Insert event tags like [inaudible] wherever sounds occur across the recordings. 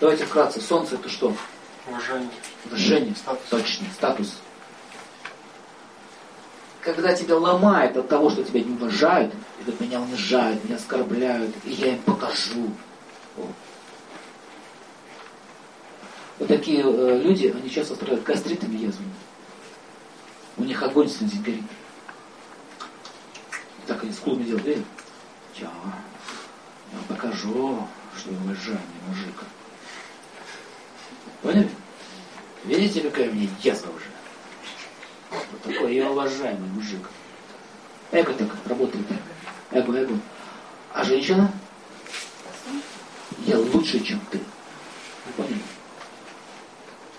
Давайте вкратце. Солнце это что? Уважение. Уважение. Статус. Точно. Статус. Когда тебя ломает от того, что тебя не уважают, говорят, меня унижают, меня оскорбляют, и я им покажу. Вот. Такие э, люди, они часто страдают гастритами язвами. У них огонь снизу горит. И так они с клубами делают, видите? Я, я покажу, что я уважаемый мужик. Поняли? Видите, какая у меня язва уже? Вот такой я уважаемый мужик. Эго так работает. Эго, эго. А женщина? Я лучше, чем ты. Поняли?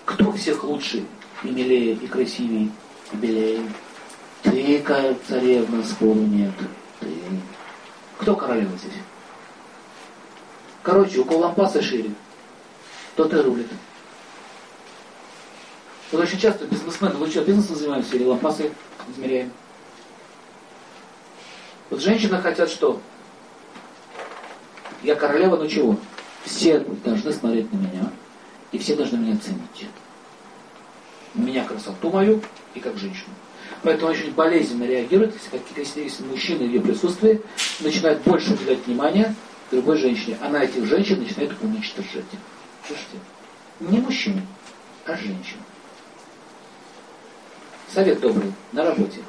Кто всех лучше, и милее, и красивее, и белее? Ты, царевна, спору нет. Ты. Кто королева здесь? Короче, у кого лампасы шире, тот и рулит. Вот очень часто бизнесмены, вы что, бизнесом занимаемся или лампасы измеряем? Вот женщины хотят что? Я королева, но чего? Все должны смотреть на меня, и все должны меня ценить. Меня красоту мою и как женщину. Поэтому очень болезненно реагирует, если, если, если мужчина в ее присутствии начинает больше уделять внимания другой женщине. Она этих женщин начинает уничтожать. Слушайте, не мужчина, а женщина. Совет добрый на работе.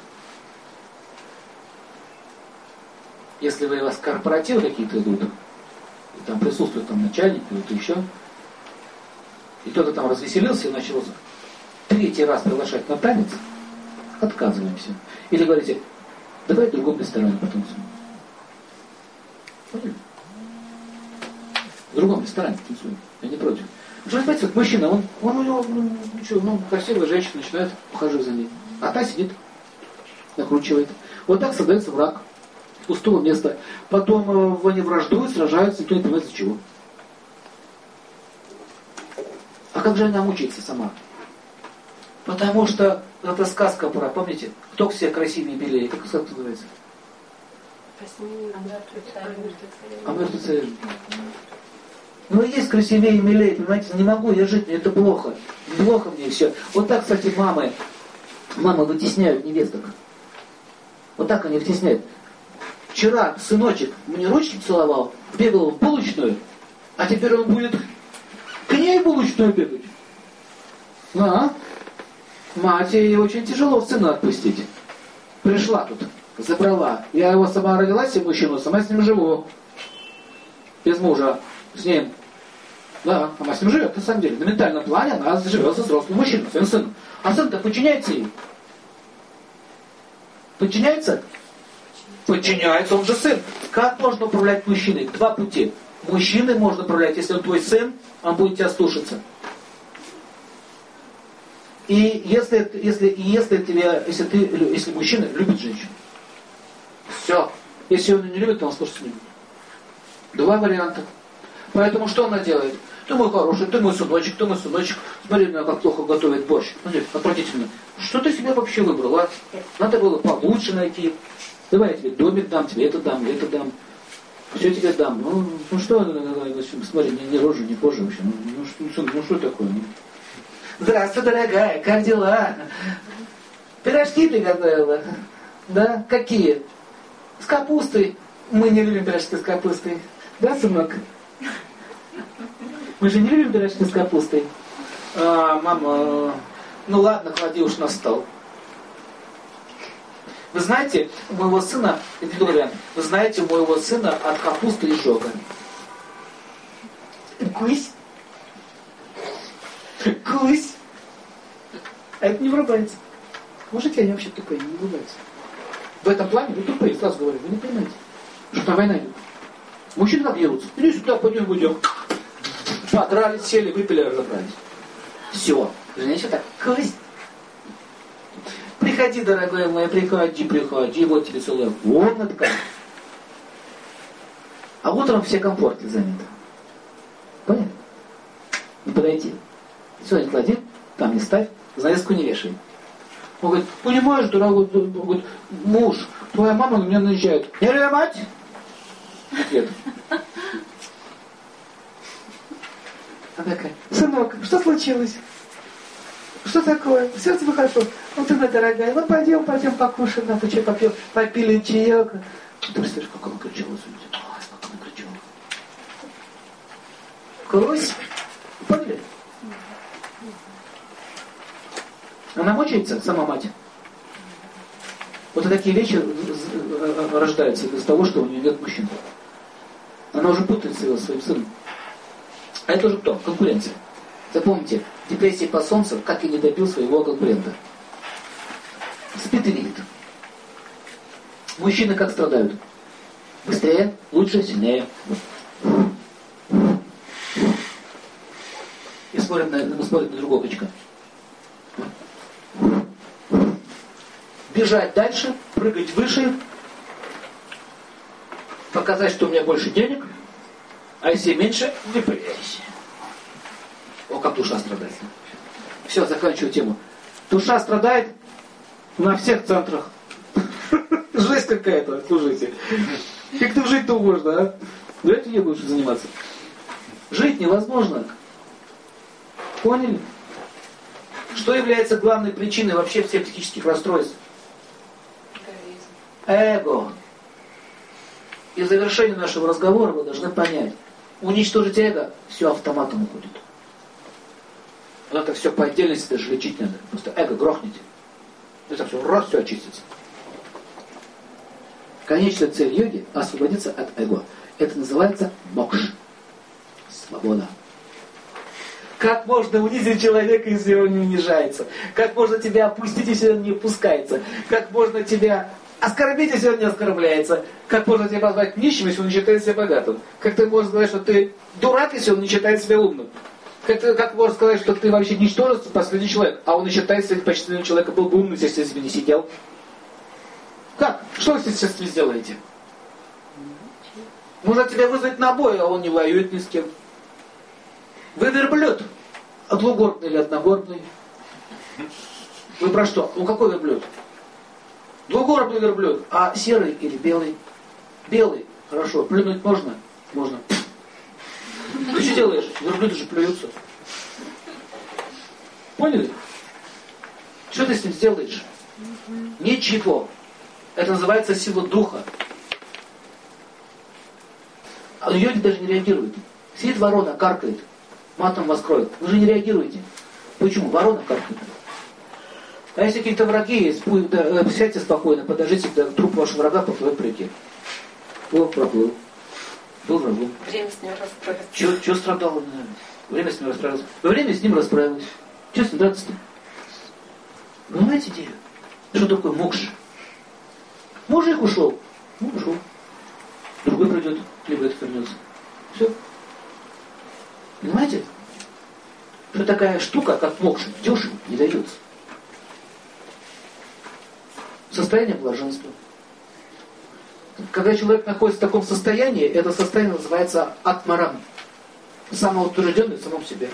Если вы, у вас корпоративы какие-то идут, и там присутствует там начальник, кто-то еще, и кто-то там развеселился и начал третий раз приглашать на танец, отказываемся. Или говорите, давай в другом ресторане потанцуем. В другом ресторане танцуем. Я не против. Вот мужчина, он, он у него, ну, что, ну, красивая женщина начинает ухаживать за ней. А та сидит, накручивает. Вот так создается враг пустого места. Потом э, они враждуют, сражаются, никто не понимает, за чего. А как же она мучается сама? Потому что это сказка про, помните, кто все красивее и белее? Как сказка называется? А мертвый царь. Ну есть красивее и милее, понимаете, не могу я жить, мне это плохо. Плохо мне все. Вот так, кстати, мамы, мамы вытесняют невесток. Вот так они вытесняют. Вчера сыночек мне ручки целовал, бегал в булочную, а теперь он будет к ней булочную бегать. А? Мать ей очень тяжело сына отпустить. Пришла тут, забрала. Я его сама родилась, и мужчину, сама с ним живу. Без мужа с ним. Да, она с ним живет, на самом деле. На ментальном плане она живет со взрослым мужчиной, своим сыном. А сын-то подчиняется ей. Подчиняется? Подчиняется, он же сын. Как можно управлять мужчиной? Два пути. Мужчиной можно управлять, если он твой сын, он будет тебя слушаться. И если, если, если, тебе, если, ты, если мужчина любит женщину, все. Если он не любит, то он слушаться не будет. Два варианта. Поэтому что она делает? Ты мой хороший, ты мой сыночек, ты мой сыночек. Смотри, меня как плохо готовит борщ. Смотри, отвратительно. Что ты себе вообще выбрала? Надо было получше найти. Давай я тебе домик дам, тебе это дам, это дам. Все тебе дам. Ну, ну что, смотри, ни, ни рожи, ни кожи вообще. Ну, ну, ну, сын, ну что такое? Ну? Здравствуй, дорогая, как дела? Пирожки приготовила. Да? Какие? С капустой. Мы не любим пирожки с капустой. Да, сынок? Мы же не любим пирожки с капустой. А, мама, ну ладно, клади уж на стол. Вы знаете, у моего сына, вы знаете, у моего сына от капусты изжога. Гусь. Гусь. А это не врубается. Можете они вообще тупые, не врубаются. В этом плане вы тупые, сразу говорю, вы не понимаете, что там война идет. Мужчины набьются. Иди сюда, пойдем, будем. Подрались, сели, выпили, разобрались. Все. Женщина так, кость. Приходи, дорогой мой, приходи, приходи, вот тебе целая комнатка. А утром все комфорты заняты. Понятно? Не подойти. Сегодня клади, там не ставь, занавеску не вешай. Он говорит, понимаешь, дорогой, говорит, муж, твоя мама на меня наезжает. Не мать? Ответ. Она такая, сынок, что случилось? Что такое? Все тебе хорошо? Ну ты, моя дорогая, ну пойдем, пойдем покушаем, на что попьем, попили чаек. Ты представляешь, как она кричала, смотрите, ой, как она кричала. Кровь. Поняли? Она мучается, сама мать. Вот такие вещи рождаются из того, что у нее нет мужчин. Она уже путается его своим сыном. А это уже кто? Конкуренция. Запомните, депрессии по солнцу, как и не добил своего конкурента. Спит и видит. Мужчины как страдают? Быстрее, лучше, сильнее. И смотрят на, смотрят на другого качка. Бежать дальше, прыгать выше, показать, что у меня больше денег, а если меньше, депрессия. О, как душа страдает. Все, заканчиваю тему. Душа страдает на всех центрах. [laughs] Жесть какая-то, слушайте. Как ты жить-то можно, а? Давайте не будешь заниматься. Жить невозможно. Поняли? Что является главной причиной вообще всех психических расстройств? Эго. И в завершении нашего разговора вы должны понять, уничтожить эго, все автоматом уходит. Вот это все по отдельности даже лечить надо. Просто эго грохните. Это все раз, все очистится. Конечная цель йоги – освободиться от эго. Это называется мокш. Свобода. Как можно унизить человека, если он не унижается? Как можно тебя опустить, если он не опускается? Как можно тебя он не оскорбляется? Как можно тебя позвать нищим, если он не считает себя богатым? Как ты можешь сказать, что ты дурак, если он не считает себя умным? Как, ты, как можно сказать, что ты вообще ничтожество, последний человек, а он и считает себя почтенным человеком, был бы умным, если бы не сидел? Как? Что вы сейчас сделаете? Можно тебя вызвать на бой, а он не воюет ни с кем. Вы верблюд. А или одногорбный? Вы про что? Ну какой верблюд? Двугорбный верблюд. А серый или белый? Белый. Хорошо. Плюнуть можно? Можно. Ты что делаешь? Верблюды же плюются. Поняли? Что ты с ним сделаешь? Ничего. Это называется сила духа. А люди даже не реагируют. Сидит ворона, каркает, матом вас кроет. Вы же не реагируете. Почему? Ворона каркает. А если какие-то враги есть, да, сядьте спокойно, подождите, да, труп вашего врага поплывет по реке. О, проплыл. Был врагом. Время с ним расправиться. Чего, чего страдал? Время с ним расправилось. Время с ним расправилось. Чего драться-то? Понимаете идею? Что такое мокш? Мужик ушел. Ну, ушел. Другой придет, либо это вернется. Все. Понимаете? Что такая штука, как мокша, дешево не дается. Состояние блаженства. Когда человек находится в таком состоянии, это состояние называется атмарам. Самоутвержденный в самом себе.